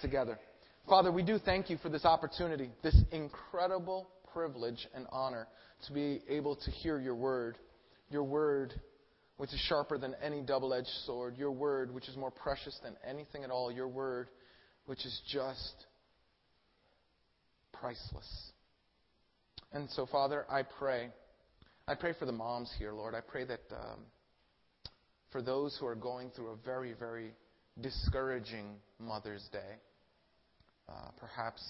together. Father, we do thank you for this opportunity, this incredible privilege and honor to be able to hear your word. Your word, which is sharper than any double edged sword. Your word, which is more precious than anything at all. Your word, which is just priceless. And so, Father, I pray. I pray for the moms here, Lord. I pray that um, for those who are going through a very, very discouraging Mother's Day, uh, perhaps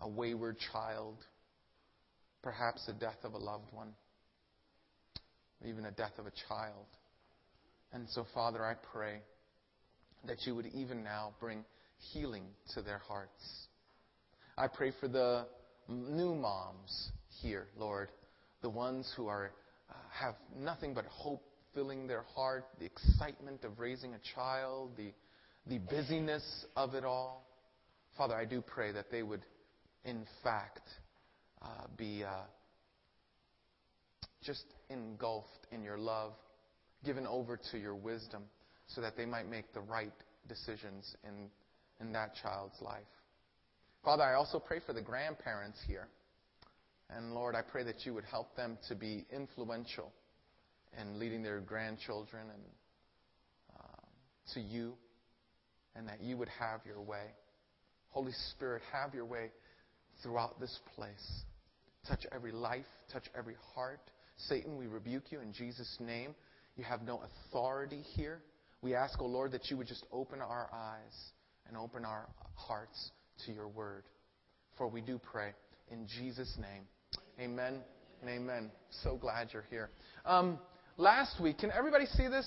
a wayward child, perhaps the death of a loved one, even a death of a child. And so, Father, I pray that you would even now bring healing to their hearts. I pray for the new moms here, Lord, the ones who are uh, have nothing but hope filling their heart, the excitement of raising a child, the the busyness of it all. Father, I do pray that they would, in fact, uh, be uh, just engulfed in your love, given over to your wisdom, so that they might make the right decisions in, in that child's life. Father, I also pray for the grandparents here. And Lord, I pray that you would help them to be influential in leading their grandchildren and uh, to you, and that you would have your way. Holy Spirit, have your way throughout this place. Touch every life, touch every heart. Satan, we rebuke you in Jesus' name. You have no authority here. We ask, O oh Lord, that you would just open our eyes and open our hearts to your word. For we do pray in Jesus' name. Amen and amen. So glad you're here. Um, last week, can everybody see this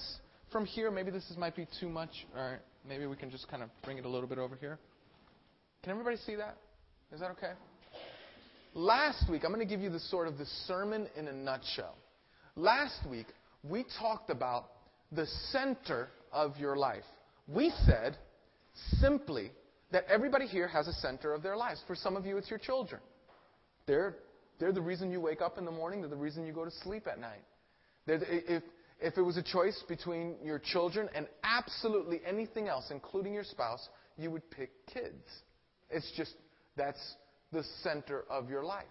from here? Maybe this is, might be too much. All right, maybe we can just kind of bring it a little bit over here. Can everybody see that? Is that okay? Last week, I'm going to give you the sort of the sermon in a nutshell. Last week, we talked about the center of your life. We said simply that everybody here has a center of their lives. For some of you, it's your children. They're, they're the reason you wake up in the morning, they're the reason you go to sleep at night. if, if it was a choice between your children and absolutely anything else, including your spouse, you would pick kids. It's just, that's the center of your life.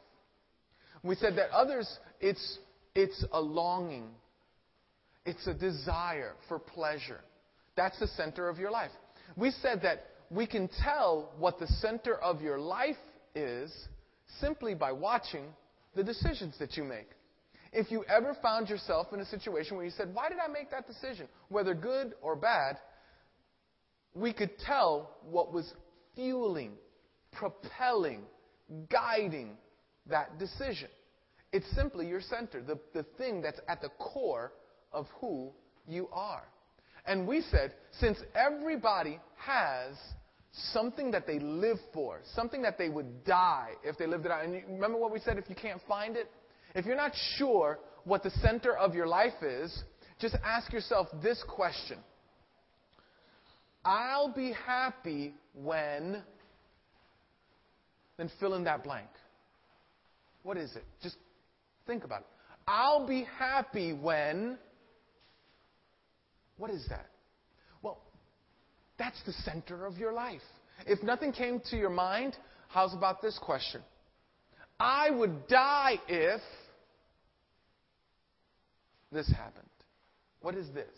We said that others, it's, it's a longing, it's a desire for pleasure. That's the center of your life. We said that we can tell what the center of your life is simply by watching the decisions that you make. If you ever found yourself in a situation where you said, Why did I make that decision? Whether good or bad, we could tell what was fueling, propelling, guiding that decision. It's simply your center, the, the thing that's at the core of who you are. And we said, since everybody has something that they live for, something that they would die if they lived it out. And you, remember what we said if you can't find it? If you're not sure what the center of your life is, just ask yourself this question I'll be happy when. Then fill in that blank. What is it? Just think about it. I'll be happy when. What is that? Well, that's the center of your life. If nothing came to your mind, how's about this question? I would die if this happened. What is this?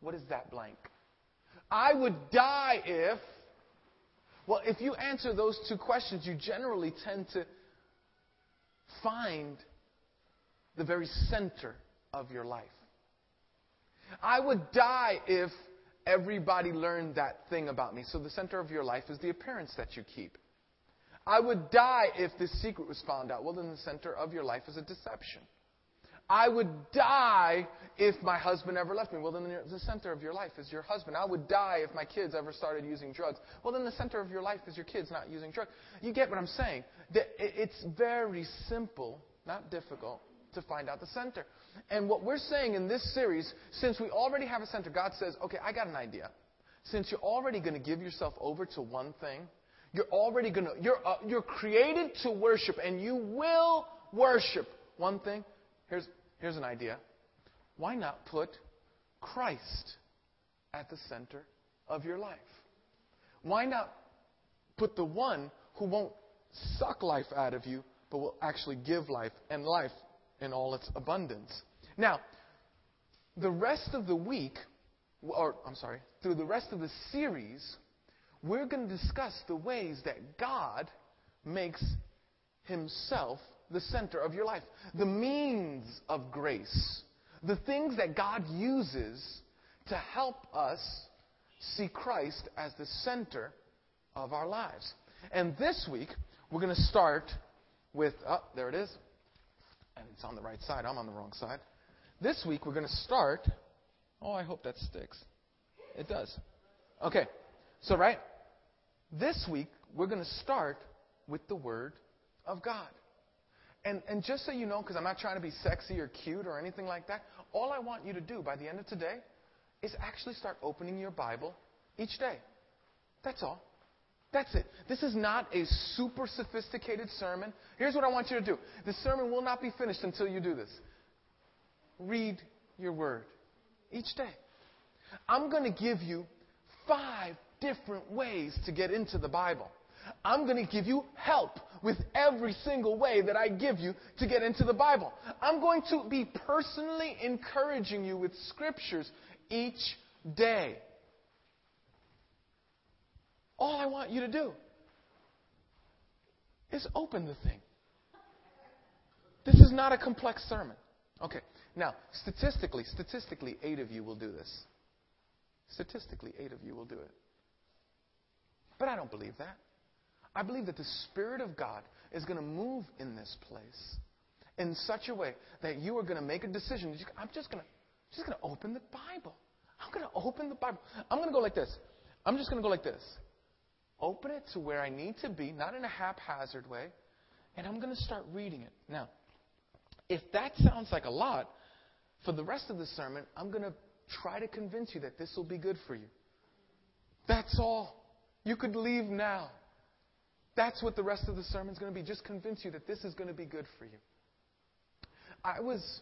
What is that blank? I would die if. Well, if you answer those two questions, you generally tend to find the very center of your life. I would die if everybody learned that thing about me. So the center of your life is the appearance that you keep. I would die if this secret was found out. Well, then the center of your life is a deception. I would die if my husband ever left me. Well, then the center of your life is your husband. I would die if my kids ever started using drugs. Well, then the center of your life is your kids not using drugs. You get what I'm saying? It's very simple, not difficult, to find out the center. And what we're saying in this series, since we already have a center, God says, okay, I got an idea. Since you're already going to give yourself over to one thing, you're already going to, you're, uh, you're created to worship, and you will worship one thing. Here's, here's an idea. Why not put Christ at the center of your life? Why not put the one who won't suck life out of you, but will actually give life and life in all its abundance. Now, the rest of the week, or I'm sorry, through the rest of the series, we're going to discuss the ways that God makes Himself the center of your life, the means of grace, the things that God uses to help us see Christ as the center of our lives. And this week, we're going to start with, oh, there it is. And it's on the right side. I'm on the wrong side. This week, we're going to start. Oh, I hope that sticks. It does. Okay. So, right? This week, we're going to start with the Word of God. And, and just so you know, because I'm not trying to be sexy or cute or anything like that, all I want you to do by the end of today is actually start opening your Bible each day. That's all. That's it. This is not a super sophisticated sermon. Here's what I want you to do the sermon will not be finished until you do this. Read your word each day. I'm going to give you five different ways to get into the Bible. I'm going to give you help with every single way that I give you to get into the Bible. I'm going to be personally encouraging you with scriptures each day. All I want you to do is open the thing. This is not a complex sermon. Okay. Now, statistically, statistically, eight of you will do this. Statistically, eight of you will do it. But I don't believe that. I believe that the Spirit of God is going to move in this place in such a way that you are going to make a decision. I'm just going to, just going to open the Bible. I'm going to open the Bible. I'm going to go like this. I'm just going to go like this. Open it to where I need to be, not in a haphazard way, and I'm going to start reading it. Now, if that sounds like a lot, for the rest of the sermon, I'm going to try to convince you that this will be good for you. That's all. You could leave now. That's what the rest of the sermon is going to be. Just convince you that this is going to be good for you. I was,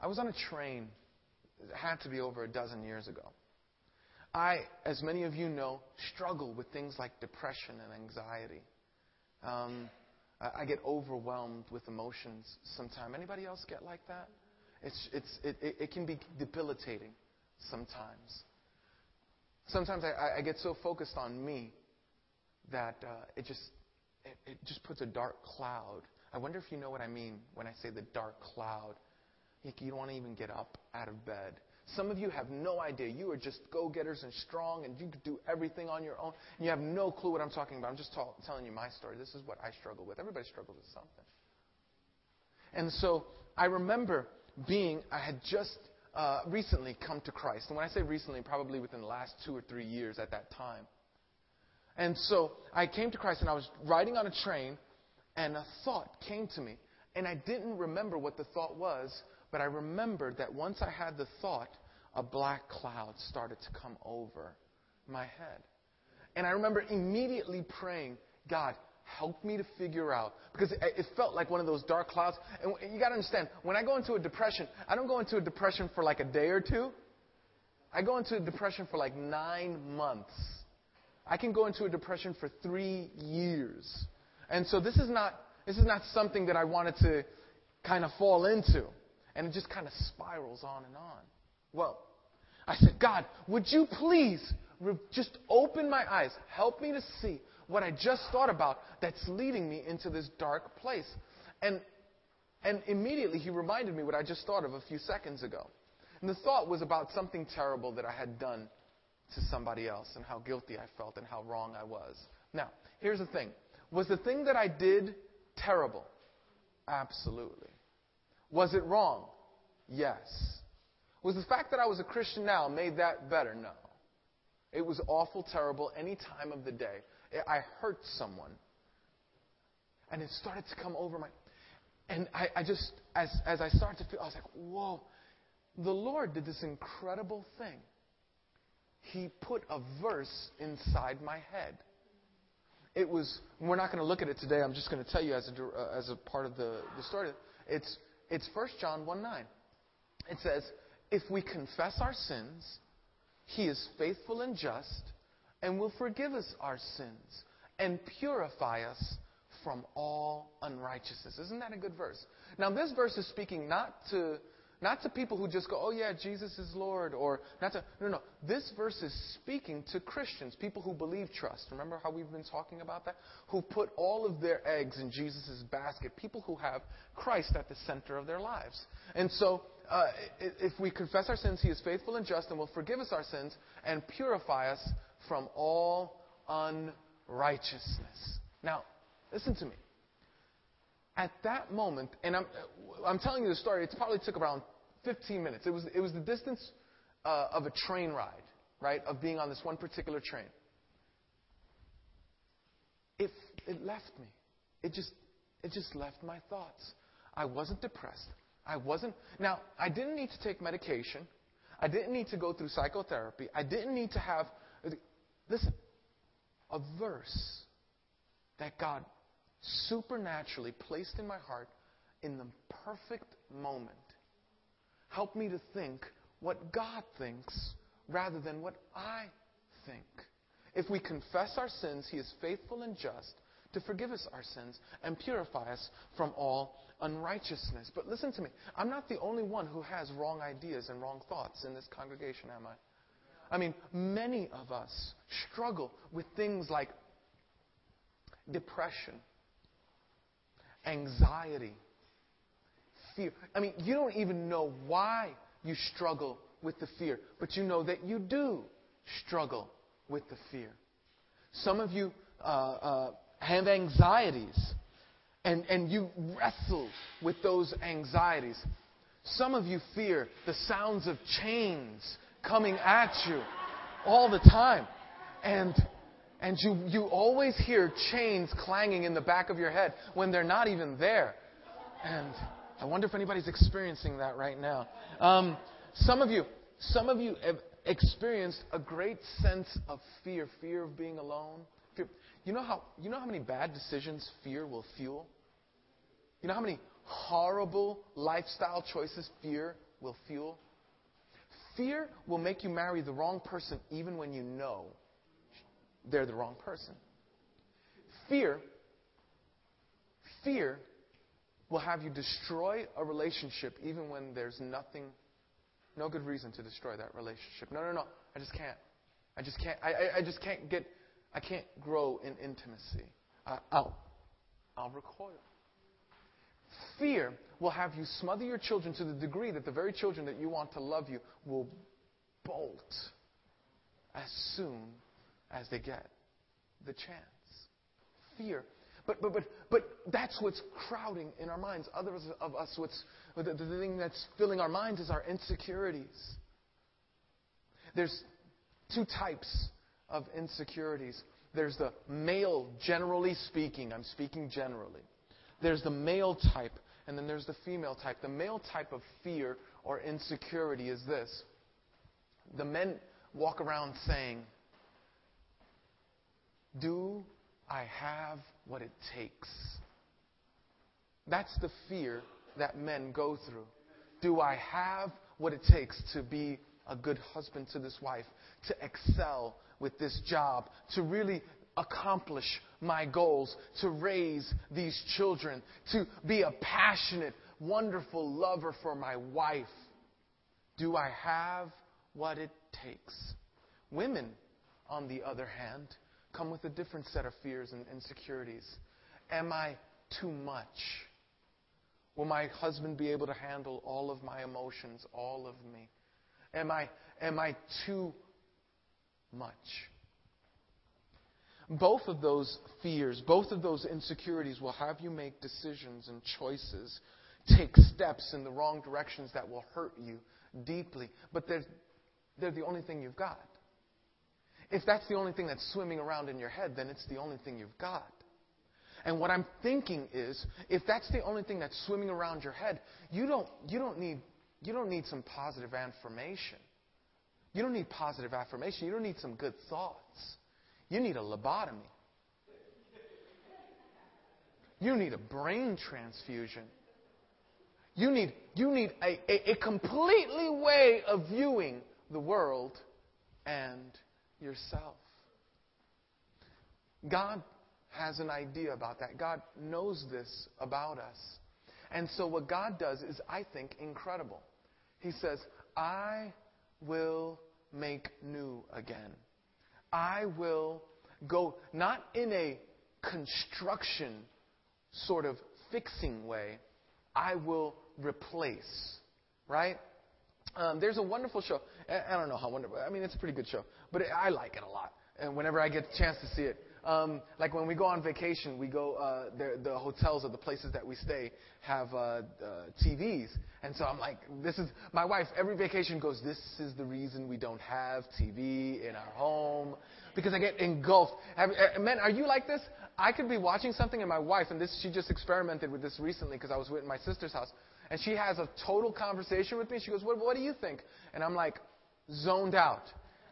I was on a train. It had to be over a dozen years ago. I, as many of you know, struggle with things like depression and anxiety. Um, I get overwhelmed with emotions sometimes. Anybody else get like that? It's, it's, it, it, it can be debilitating sometimes. Sometimes I, I get so focused on me that uh, it just it, it just puts a dark cloud. I wonder if you know what I mean when I say the dark cloud. You, don't want to even get up out of bed. Some of you have no idea. You are just go getters and strong, and you could do everything on your own. And you have no clue what I'm talking about. I'm just telling you my story. This is what I struggle with. Everybody struggles with something. And so I remember being, I had just uh, recently come to Christ. And when I say recently, probably within the last two or three years at that time. And so I came to Christ and I was riding on a train and a thought came to me. And I didn't remember what the thought was, but I remembered that once I had the thought, a black cloud started to come over my head. And I remember immediately praying, God, help me to figure out because it, felt like one of those dark clouds. And you got to understand, when I go into a depression, I don't go into a depression for like a day or two. I go into a depression for like nine months. I can go into a depression for three years. And so this is not, this is not something that I wanted to kind of fall into. And it just kind of spirals on and on. Well, I said, God, would you please re- just open my eyes? Help me to see what I just thought about that's leading me into this dark place. And, and immediately he reminded me what I just thought of a few seconds ago. And the thought was about something terrible that I had done to somebody else and how guilty I felt and how wrong I was. Now, here's the thing. Was the thing that I did terrible? Absolutely. Was it wrong? Yes. Was the fact that I was a Christian now made that better? No. It was awful, terrible any time of the day. I hurt someone. And it started to come over my. And I, I just, as, as I started to feel, I was like, whoa. The Lord did this incredible thing he put a verse inside my head. It was, we're not going to look at it today. I'm just going to tell you as a, uh, as a part of the, the story. It's, it's 1 John 1 9. It says, If we confess our sins, he is faithful and just and will forgive us our sins and purify us from all unrighteousness. Isn't that a good verse? Now, this verse is speaking not to not to people who just go, oh, yeah, Jesus is Lord, or not to. No, no. This verse is speaking to Christians, people who believe trust. Remember how we've been talking about that? Who put all of their eggs in Jesus' basket, people who have Christ at the center of their lives. And so, uh, if we confess our sins, He is faithful and just and will forgive us our sins and purify us from all unrighteousness. Now, listen to me at that moment, and I'm, I'm telling you the story, it probably took around 15 minutes. It was, it was the distance uh, of a train ride, right, of being on this one particular train. It, it left me. It just, it just left my thoughts. I wasn't depressed. I wasn't. Now, I didn't need to take medication. I didn't need to go through psychotherapy. I didn't need to have, listen, a verse that God supernaturally placed in my heart in the perfect moment. Help me to think what God thinks rather than what I think. If we confess our sins, He is faithful and just to forgive us our sins and purify us from all unrighteousness. But listen to me. I'm not the only one who has wrong ideas and wrong thoughts in this congregation, am I? I mean, many of us struggle with things like depression, anxiety, fear. I mean, you don't even know why you struggle with the fear, but you know that you do struggle with the fear. Some of you uh, uh, have anxieties, and, and you wrestle with those anxieties. Some of you fear the sounds of chains coming at you all the time. And and you, you always hear chains clanging in the back of your head when they're not even there. And I wonder if anybody's experiencing that right now. Um, some of you, some of you have experienced a great sense of fear, fear of being alone. Fear. You know how you know how many bad decisions fear will fuel? You know how many horrible lifestyle choices fear will fuel? Fear will make you marry the wrong person even when you know they're the wrong person. Fear, fear will have you destroy a relationship even when there's nothing, no good reason to destroy that relationship. No, no, no. I just can't. I just can't. I, I, I just can't get. I can't grow in intimacy. I, I'll, I'll recoil. Fear will have you smother your children to the degree that the very children that you want to love you will bolt as soon as they get the chance. Fear. But, but, but, but that's what's crowding in our minds. Others of us, what's, the, the thing that's filling our minds is our insecurities. There's two types of insecurities. There's the male, generally speaking, I'm speaking generally. There's the male type, and then there's the female type. The male type of fear or insecurity is this the men walk around saying, do I have what it takes? That's the fear that men go through. Do I have what it takes to be a good husband to this wife, to excel with this job, to really accomplish my goals, to raise these children, to be a passionate, wonderful lover for my wife? Do I have what it takes? Women, on the other hand, come with a different set of fears and insecurities. Am I too much? Will my husband be able to handle all of my emotions, all of me? Am I, am I too much? Both of those fears, both of those insecurities will have you make decisions and choices, take steps in the wrong directions that will hurt you deeply. But they're, they're the only thing you've got. If that's the only thing that's swimming around in your head, then it's the only thing you've got. And what I'm thinking is, if that's the only thing that's swimming around your head, you don't, you don't, need, you don't need some positive affirmation. You don't need positive affirmation. You don't need some good thoughts. You need a lobotomy. You need a brain transfusion. You need, you need a, a, a completely way of viewing the world and yourself. God has an idea about that. God knows this about us. And so what God does is, I think, incredible. He says, I will make new again. I will go, not in a construction sort of fixing way, I will replace. Right? Um, there's a wonderful show. I don't know how wonderful. I mean, it's a pretty good show, but I like it a lot. And whenever I get the chance to see it, um, like when we go on vacation, we go uh, the the hotels or the places that we stay have uh, uh, TVs, and so I'm like, this is my wife. Every vacation goes, this is the reason we don't have TV in our home because I get engulfed. Have, uh, men, are you like this? I could be watching something, and my wife, and this she just experimented with this recently because I was with my sister's house, and she has a total conversation with me. She goes, what, what do you think? And I'm like, zoned out.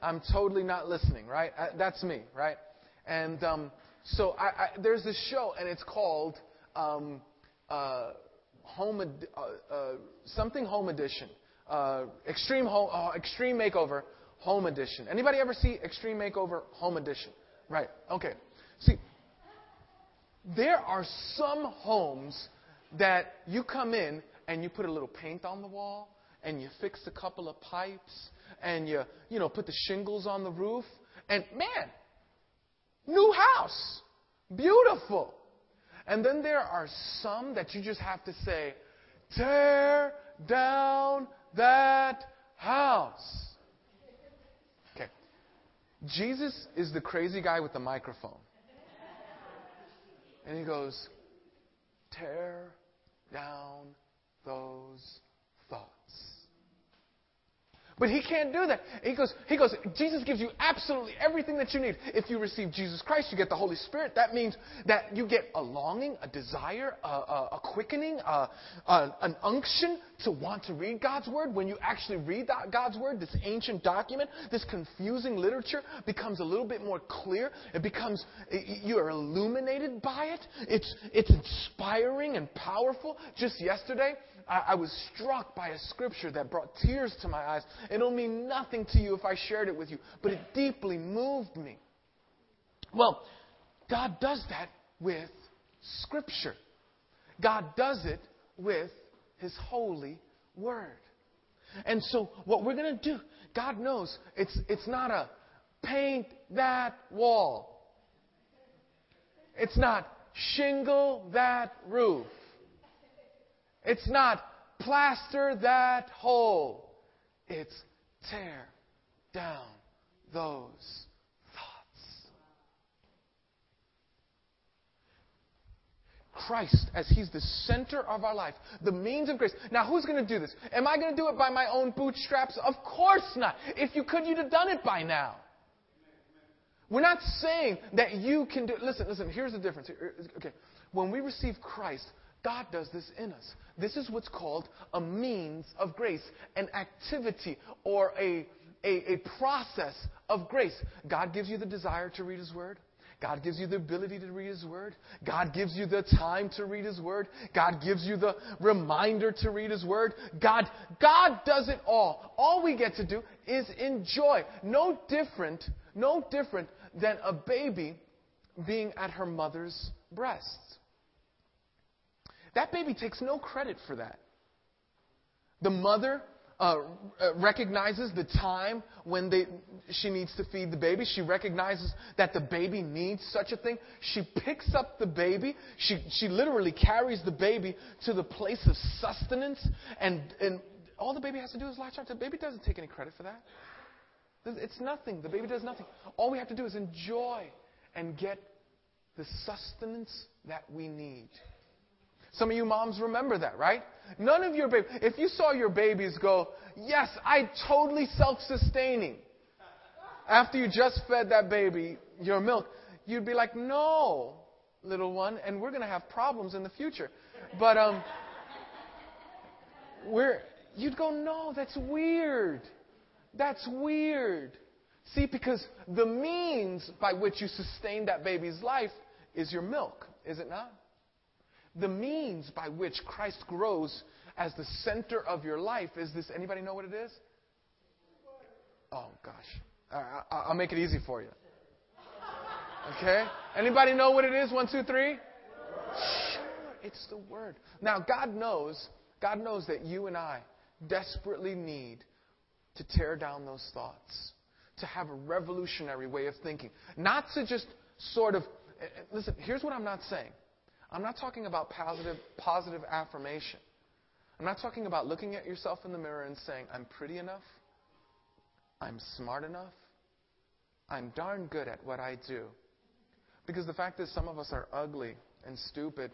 I'm totally not listening, right? Uh, that's me, right? And um, so I, I, there's this show, and it's called um, uh, Home Ed- uh, uh, something Home Edition, uh, Extreme Home uh, Extreme Makeover Home Edition. Anybody ever see Extreme Makeover Home Edition? Right. Okay. See, there are some homes that you come in and you put a little paint on the wall and you fix a couple of pipes and you you know put the shingles on the roof and man New house. Beautiful. And then there are some that you just have to say, tear down that house. Okay. Jesus is the crazy guy with the microphone. And he goes, tear down those but he can't do that. He goes, he goes, Jesus gives you absolutely everything that you need. If you receive Jesus Christ, you get the Holy Spirit. That means that you get a longing, a desire, a, a, a quickening, a, an unction to want to read God's Word. When you actually read God's Word, this ancient document, this confusing literature becomes a little bit more clear. It becomes, you are illuminated by it. It's, it's inspiring and powerful. Just yesterday, I, I was struck by a scripture that brought tears to my eyes. It'll mean nothing to you if I shared it with you, but it deeply moved me. Well, God does that with Scripture. God does it with His holy Word. And so, what we're going to do, God knows it's, it's not a paint that wall, it's not shingle that roof. It's not plaster that hole. It's tear down those thoughts. Christ, as He's the center of our life, the means of grace. Now, who's going to do this? Am I going to do it by my own bootstraps? Of course not. If you could, you'd have done it by now. We're not saying that you can do. Listen, listen. Here's the difference. Okay, when we receive Christ, God does this in us. This is what's called a means of grace, an activity or a, a, a, process of grace. God gives you the desire to read His Word. God gives you the ability to read His Word. God gives you the time to read His Word. God gives you the reminder to read His Word. God, God does it all. All we get to do is enjoy. No different, no different than a baby being at her mother's breasts. That baby takes no credit for that. The mother uh, uh, recognizes the time when they, she needs to feed the baby. She recognizes that the baby needs such a thing. She picks up the baby. She, she literally carries the baby to the place of sustenance. And, and all the baby has to do is latch on to The baby doesn't take any credit for that. It's nothing. The baby does nothing. All we have to do is enjoy and get the sustenance that we need. Some of you moms remember that, right? None of your babies, if you saw your babies go, yes, I totally self-sustaining, after you just fed that baby your milk, you'd be like, no, little one, and we're going to have problems in the future. But, um, we're, you'd go, no, that's weird. That's weird. See, because the means by which you sustain that baby's life is your milk, is it not? The means by which Christ grows as the center of your life is this. Anybody know what it is? Oh, gosh. I'll make it easy for you. Okay? Anybody know what it is? One, two, three? Sure, it's the word. Now, God knows, God knows that you and I desperately need to tear down those thoughts, to have a revolutionary way of thinking. Not to just sort of, eh, eh, listen, here's what I'm not saying. I'm not talking about positive, positive affirmation. I'm not talking about looking at yourself in the mirror and saying, I'm pretty enough, I'm smart enough, I'm darn good at what I do. Because the fact is, some of us are ugly and stupid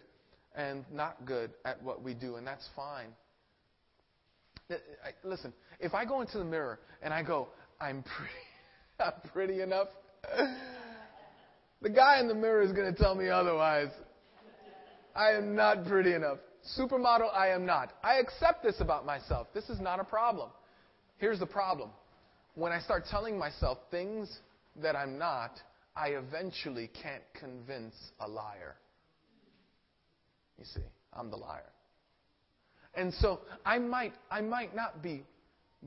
and not good at what we do, and that's fine. Listen, if I go into the mirror and I go, I'm pretty, I'm pretty enough, the guy in the mirror is going to tell me otherwise. I am not pretty enough. Supermodel, I am not. I accept this about myself. This is not a problem. Here's the problem. When I start telling myself things that I'm not, I eventually can't convince a liar. You see, I'm the liar. And so I might, I might not be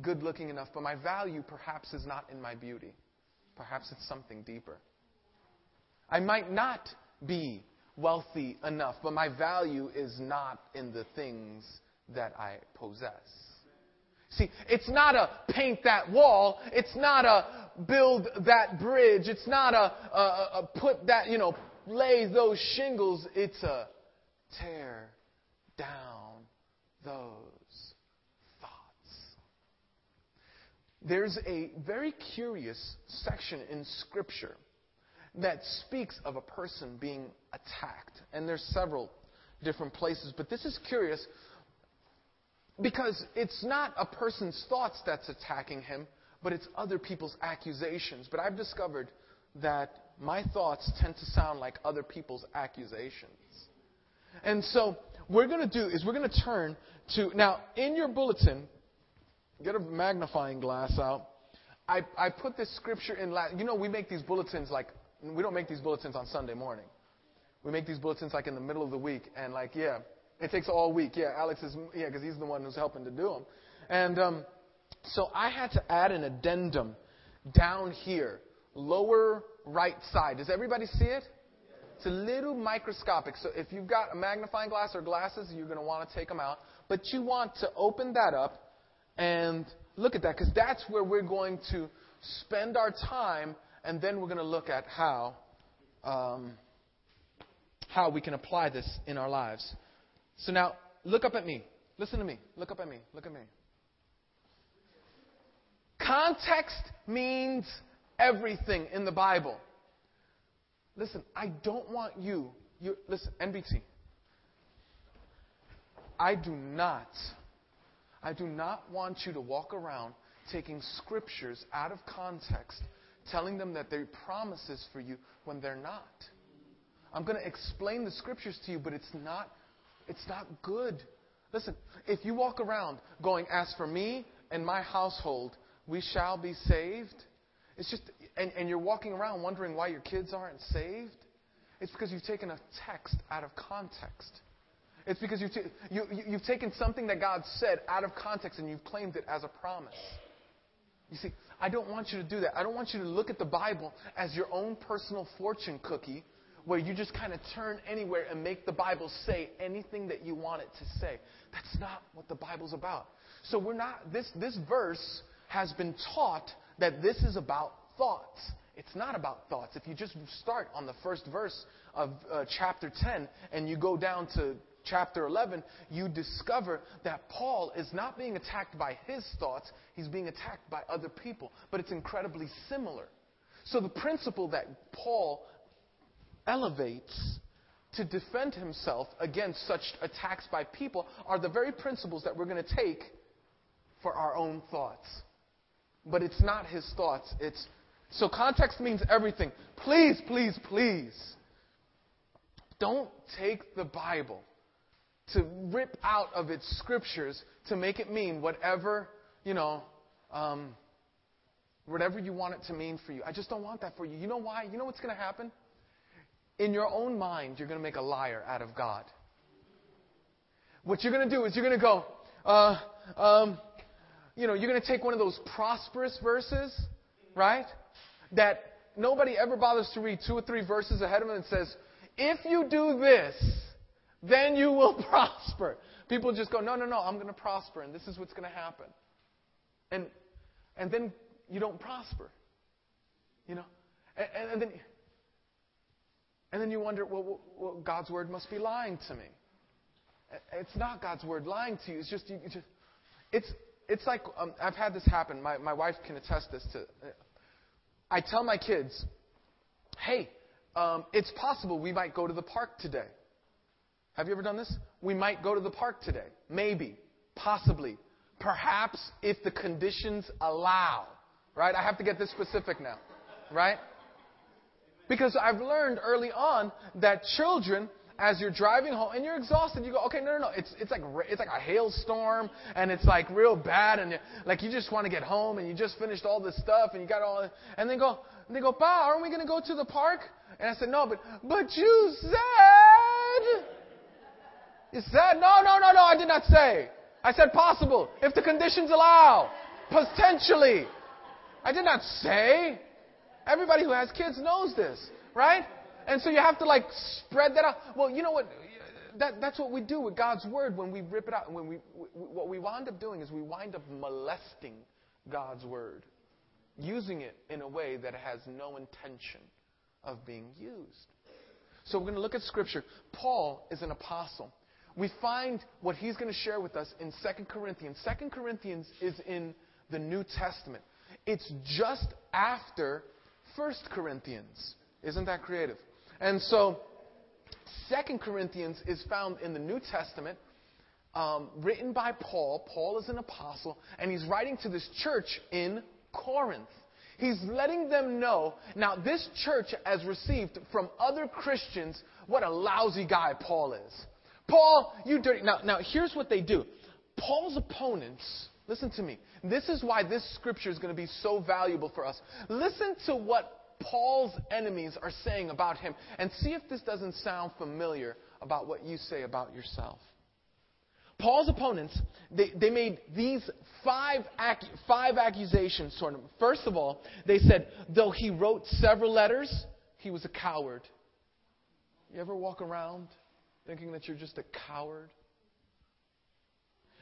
good looking enough, but my value perhaps is not in my beauty. Perhaps it's something deeper. I might not be wealthy enough, but my value is not in the things that I possess. See, it's not a paint that wall. It's not a build that bridge. It's not a, a, a put that, you know, lay those shingles. It's a tear down those thoughts. There's a very curious section in Scripture that speaks of a person being attacked. And there's several different places, but this is curious because it's not a person's thoughts that's attacking him, but it's other people's accusations. But I've discovered that my thoughts tend to sound like other people's accusations. And so, what we're going to do is we're going to turn to, now, in your bulletin, get a magnifying glass out. I, I put this scripture in, you know, we make these bulletins like we don't make these bulletins on Sunday morning. We make these bulletins like in the middle of the week, and like, yeah, it takes all week. Yeah, Alex is, yeah, because he's the one who's helping to do them. And um, so I had to add an addendum down here, lower right side. Does everybody see it? It's a little microscopic. So if you've got a magnifying glass or glasses, you're going to want to take them out. But you want to open that up and look at that because that's where we're going to spend our time and then we're going to look at how, um, how we can apply this in our lives. So now, look up at me. Listen to me. Look up at me. Look at me. Context means everything in the Bible. Listen, I don't want you, you listen, NBT. I do not, I do not want you to walk around taking scriptures out of context telling them that they're promises for you when they're not. I'm going to explain the scriptures to you, but it's not, it's not good. Listen, if you walk around going, as for me and my household, we shall be saved, it's just, and, and you're walking around wondering why your kids aren't saved, it's because you've taken a text out of context. It's because you've, t- you, you've taken something that God said out of context and you've claimed it as a promise. You see, I don't want you to do that. I don't want you to look at the Bible as your own personal fortune cookie where you just kind of turn anywhere and make the Bible say anything that you want it to say. That's not what the Bible's about. So we're not, this, this verse has been taught that this is about thoughts. It's not about thoughts. If you just start on the first verse of uh, chapter 10 and you go down to chapter 11, you discover that Paul is not being attacked by his thoughts, he's being attacked by other people. But it's incredibly similar. So the principle that Paul elevates to defend himself against such attacks by people are the very principles that we're going to take for our own thoughts. But it's not his thoughts. It's so context means everything. Please, please, please. Don't take the Bible to rip out of its scriptures to make it mean whatever, you know, um, whatever you want it to mean for you. I just don't want that for you. You know why? You know what's going to happen? In your own mind, you're going to make a liar out of God. What you're going to do is you're going to go, uh, um, you know, you're going to take one of those prosperous verses, right? That nobody ever bothers to read two or three verses ahead of them and says, if you do this, then you will prosper. People just go, no, no, no, I'm going to prosper, and this is what's going to happen. And, and then you don't prosper. You know? And, and, and then, and then you wonder, well, well, God's word must be lying to me. It's not God's word lying to you. It's just, you, just it's, it's like, um, I've had this happen. My, my wife can attest this to. I tell my kids, hey, um, it's possible we might go to the park today. Have you ever done this? We might go to the park today. Maybe. Possibly. Perhaps if the conditions allow. Right? I have to get this specific now. Right? Because I've learned early on that children, as you're driving home and you're exhausted, you go, okay, no, no, no. It's, it's like it's like a hailstorm and it's like real bad and like you just want to get home and you just finished all this stuff and you got all and they go and they go, Pa, aren't we going to go to the park? And I said, no, but but you said you said no, no, no, no. I did not say. I said possible if the conditions allow, potentially. I did not say. Everybody who has kids knows this, right? And so you have to like spread that out. Well, you know what? That, that's what we do with God's word when we rip it out. When we, what we wind up doing is we wind up molesting God's word, using it in a way that has no intention of being used. So we're going to look at Scripture. Paul is an apostle. We find what he's going to share with us in 2 Corinthians. 2 Corinthians is in the New Testament. It's just after 1 Corinthians. Isn't that creative? And so, 2 Corinthians is found in the New Testament, um, written by Paul. Paul is an apostle, and he's writing to this church in Corinth. He's letting them know. Now, this church has received from other Christians what a lousy guy Paul is. Paul, you dirty. Now, now here's what they do. Paul's opponents, listen to me. This is why this scripture is going to be so valuable for us. Listen to what Paul's enemies are saying about him and see if this doesn't sound familiar about what you say about yourself. Paul's opponents, they, they made these five, five accusations toward him. First of all, they said, though he wrote several letters, he was a coward. You ever walk around thinking that you're just a coward?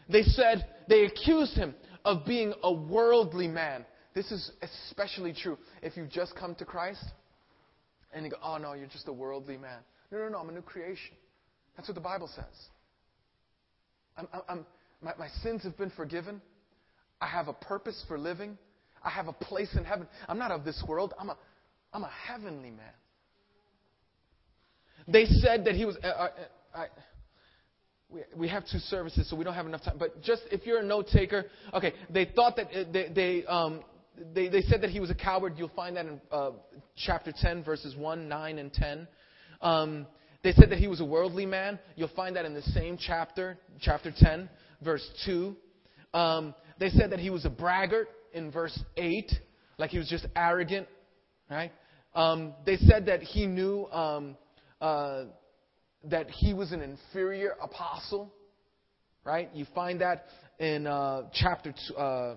They said, they accused him of being a worldly man. This is especially true if you've just come to Christ and you go, oh no, you're just a worldly man. No, no, no, I'm a new creation. That's what the Bible says. I'm, I'm, my, my sins have been forgiven. I have a purpose for living. I have a place in heaven. I'm not of this world. I'm a, I'm a heavenly man. They said that he was. Uh, uh, I, we, we have two services, so we don't have enough time. But just if you're a note taker, okay, they thought that uh, they, they, um, they, they said that he was a coward. You'll find that in uh, chapter 10, verses 1, 9, and 10. Um, they said that he was a worldly man. You'll find that in the same chapter, chapter 10, verse 2. Um, they said that he was a braggart in verse 8, like he was just arrogant, right? Um, they said that he knew um, uh, that he was an inferior apostle, right? You find that in uh, chapter two, uh,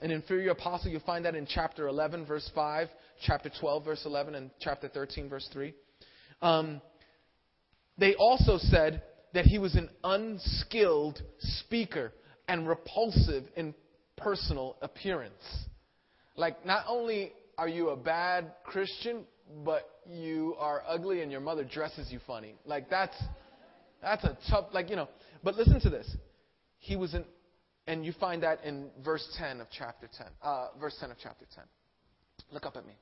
an inferior apostle. You find that in chapter 11, verse 5, chapter 12, verse 11, and chapter 13, verse 3. Um, they also said that he was an unskilled speaker and repulsive in personal appearance. Like, not only are you a bad Christian, but you are ugly and your mother dresses you funny. Like, that's, that's a tough, like, you know. But listen to this. He was an and you find that in verse 10 of chapter 10. Uh, verse 10 of chapter 10. Look up at me.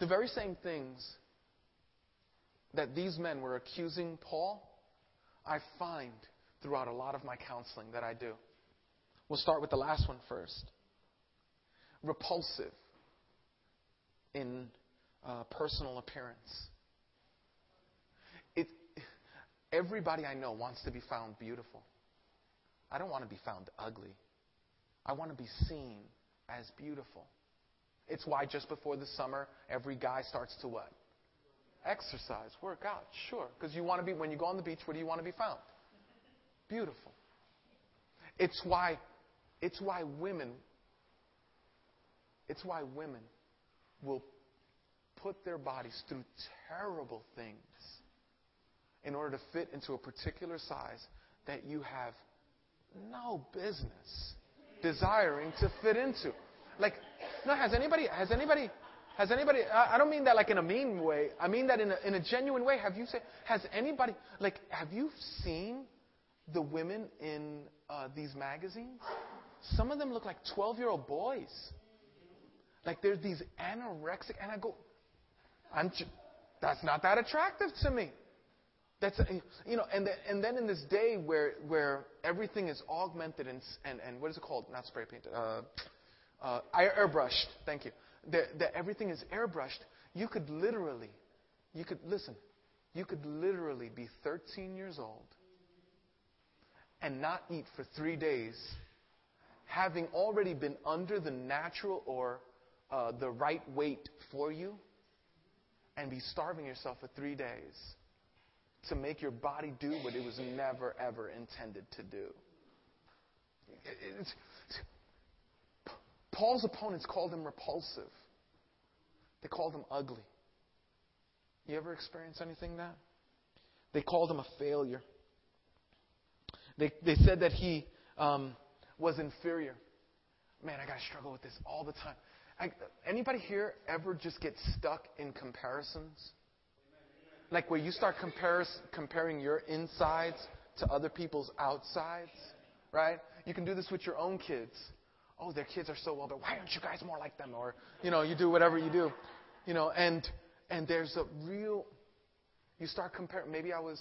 The very same things that these men were accusing Paul, I find throughout a lot of my counseling that I do. We'll start with the last one first. Repulsive in uh, personal appearance. It, everybody I know wants to be found beautiful. I don't want to be found ugly. I want to be seen as beautiful. It's why just before the summer, every guy starts to what? Exercise, work out, sure. Because you want to be, when you go on the beach, where do you want to be found? Beautiful. It's why, it's why women, it's why women will put their bodies through terrible things in order to fit into a particular size that you have no business desiring to fit into. Like, no, has anybody, has anybody, has anybody, I don't mean that like in a mean way. I mean that in a, in a genuine way. Have you said, has anybody, like, have you seen the women in uh, these magazines? Some of them look like 12 year old boys. Like, there's these anorexic, and I go, I'm, that's not that attractive to me. That's you know, and the, and then in this day where where everything is augmented and and, and what is it called? Not spray painted. Uh, uh, airbrushed. Thank you. That everything is airbrushed. You could literally, you could listen. You could literally be 13 years old and not eat for three days, having already been under the natural or uh, the right weight for you, and be starving yourself for three days to make your body do what it was never, ever intended to do. It's, Paul's opponents called him repulsive. They called him ugly. You ever experience anything that? They called him a failure. They, they said that he um, was inferior. Man, I got to struggle with this all the time. I, anybody here ever just get stuck in comparisons? Like where you start compares, comparing your insides to other people's outsides, right? You can do this with your own kids. Oh, their kids are so well, but why aren't you guys more like them? Or, you know, you do whatever you do. You know, and and there's a real you start comparing maybe I was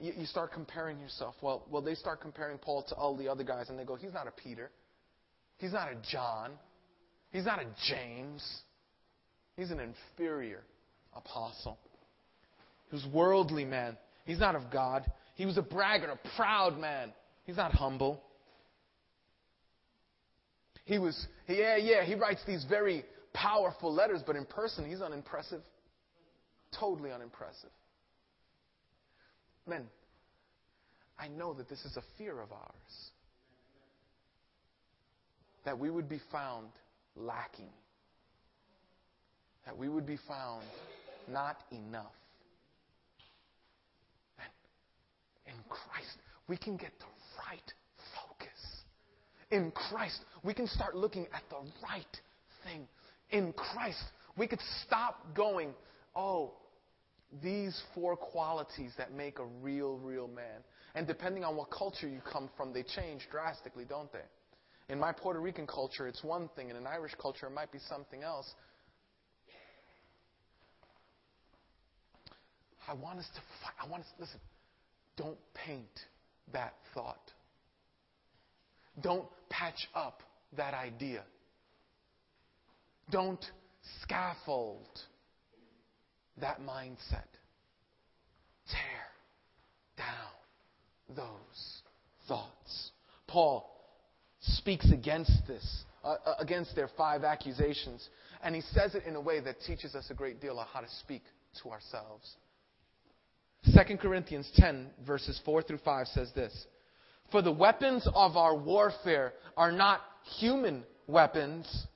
you, you start comparing yourself. Well well they start comparing Paul to all the other guys and they go, He's not a Peter. He's not a John. He's not a James. He's an inferior apostle. He was worldly man. He's not of God. He was a braggart, a proud man. He's not humble. He was, yeah, yeah, he writes these very powerful letters, but in person, he's unimpressive. Totally unimpressive. Men, I know that this is a fear of ours. That we would be found lacking. That we would be found not enough. And in Christ, we can get the right focus. in Christ, we can start looking at the right thing. In Christ, we could stop going, oh, these four qualities that make a real, real man. And depending on what culture you come from, they change drastically, don't they? In my Puerto Rican culture, it's one thing. In an Irish culture, it might be something else. I want us to fight. I want us, to listen, don't paint that thought. Don't patch up that idea. Don't scaffold that mindset. Tear down those thoughts. Paul speaks against this, uh, uh, against their five accusations, and he says it in a way that teaches us a great deal on how to speak to ourselves. 2 Corinthians 10, verses 4 through 5 says this for the weapons of our warfare are not human weapons,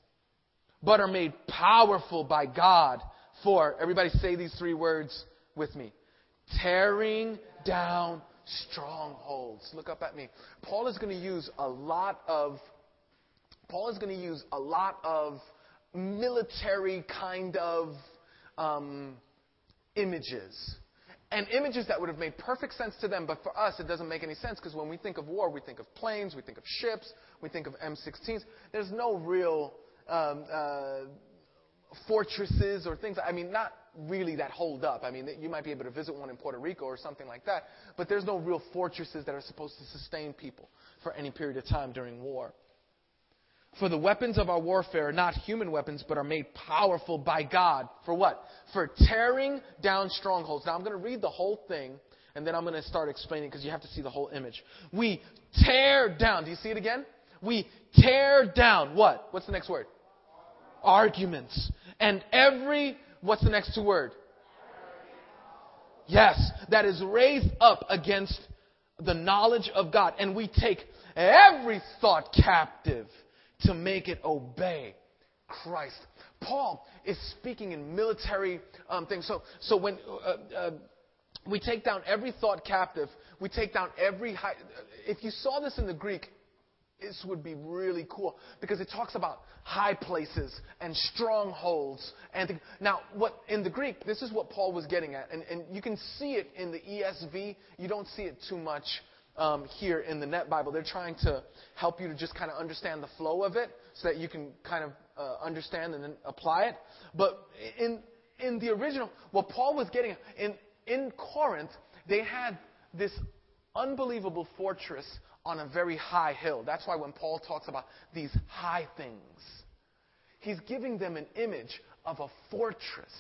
but are made powerful by God for, everybody say these three words with me, tearing down strongholds. Look up at me. Paul is going to use a lot of, Paul is going to use a lot of military kind of um, images and images that would have made perfect sense to them, but for us, it doesn't make any sense because when we think of war, we think of planes, we think of ships, we think of M16s. There's no real um, uh, fortresses or things. I mean, not really that hold up. I mean, you might be able to visit one in Puerto Rico or something like that, but there's no real fortresses that are supposed to sustain people for any period of time during war. For the weapons of our warfare are not human weapons, but are made powerful by God. For what? For tearing down strongholds. Now I'm going to read the whole thing, and then I'm going to start explaining because you have to see the whole image. We tear down. Do you see it again? We tear down what? What's the next word? Arguments. And every, what's the next two word? Yes, that is raised up against the knowledge of God. And we take every thought captive to make it obey Christ. Paul is speaking in military um, things. So, so when uh, uh, we take down every thought captive, we take down every high. If you saw this in the Greek, this would be really cool because it talks about high places and strongholds. And now, what in the Greek, this is what Paul was getting at, and, and you can see it in the ESV. You don't see it too much um, here in the Net Bible. They're trying to help you to just kind of understand the flow of it, so that you can kind of uh, understand and then apply it. But in in the original, what Paul was getting in in Corinth, they had this unbelievable fortress on a very high hill. That's why when Paul talks about these high things, he's giving them an image of a fortress.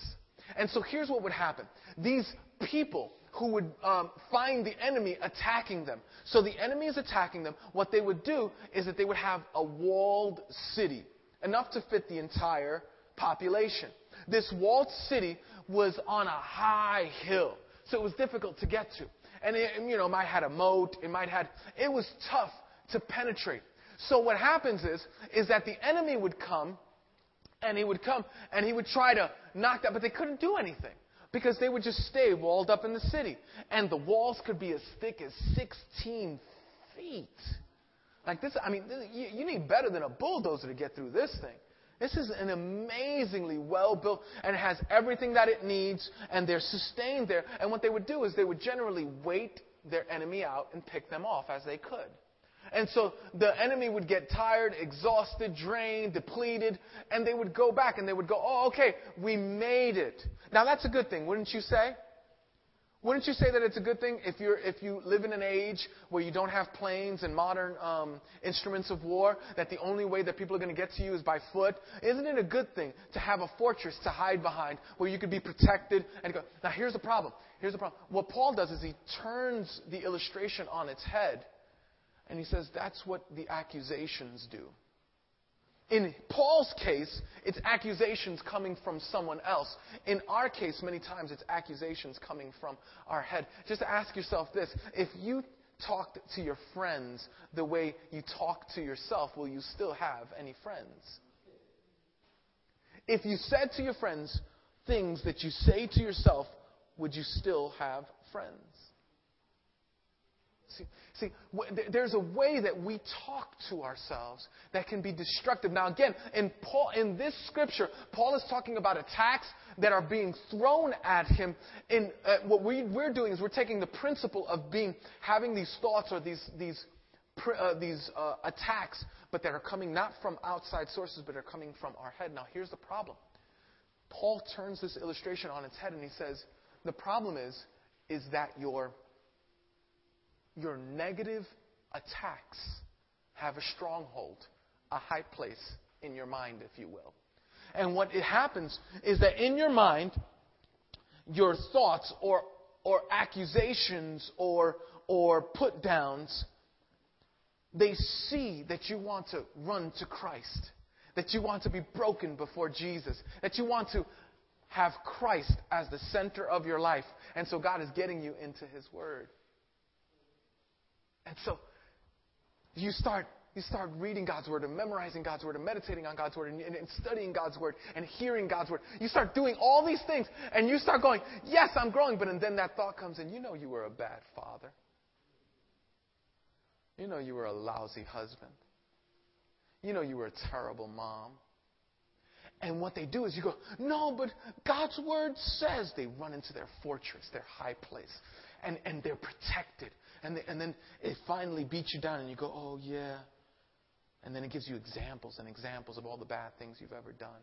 And so here's what would happen these people who would um, find the enemy attacking them. So the enemy is attacking them. What they would do is that they would have a walled city, enough to fit the entire population. This walled city was on a high hill, so it was difficult to get to and it, you know, might had a moat. It might had, it was tough to penetrate. So what happens is, is that the enemy would come, and he would come, and he would try to knock that, but they couldn't do anything because they would just stay walled up in the city, and the walls could be as thick as 16 feet. Like this, I mean, you, you need better than a bulldozer to get through this thing. This is an amazingly well built and has everything that it needs and they're sustained there. And what they would do is they would generally wait their enemy out and pick them off as they could. And so the enemy would get tired, exhausted, drained, depleted, and they would go back and they would go, oh, okay, we made it. Now that's a good thing, wouldn't you say? Wouldn't you say that it's a good thing if, you're, if you live in an age where you don't have planes and modern um, instruments of war, that the only way that people are going to get to you is by foot? Isn't it a good thing to have a fortress to hide behind where you could be protected and go? Now, here's the problem. Here's the problem. What Paul does is he turns the illustration on its head and he says that's what the accusations do. In Paul's case, it's accusations coming from someone else. In our case, many times it's accusations coming from our head. Just ask yourself this if you talked to your friends the way you talk to yourself, will you still have any friends? If you said to your friends things that you say to yourself, would you still have friends? See, see, there's a way that we talk to ourselves that can be destructive. Now, again, in Paul, in this scripture, Paul is talking about attacks that are being thrown at him. In uh, what we, we're doing is we're taking the principle of being having these thoughts or these these uh, these uh, attacks, but that are coming not from outside sources, but are coming from our head. Now, here's the problem. Paul turns this illustration on its head and he says, the problem is, is that your your negative attacks have a stronghold, a high place in your mind, if you will. And what it happens is that in your mind, your thoughts or, or accusations or, or put downs, they see that you want to run to Christ, that you want to be broken before Jesus, that you want to have Christ as the center of your life. And so God is getting you into His Word. And so you start you start reading God's word and memorizing God's word and meditating on God's word and, and, and, studying God's word and hearing God's word. You start doing all these things and you start going, yes, I'm growing. But and then that thought comes in, you know you were a bad father. You know you were a lousy husband. You know you were a terrible mom. And what they do is you go, no, but God's word says they run into their fortress, their high place, and, and they're protected and, and then it finally beats you down, and you go, oh, yeah. And then it gives you examples and examples of all the bad things you've ever done.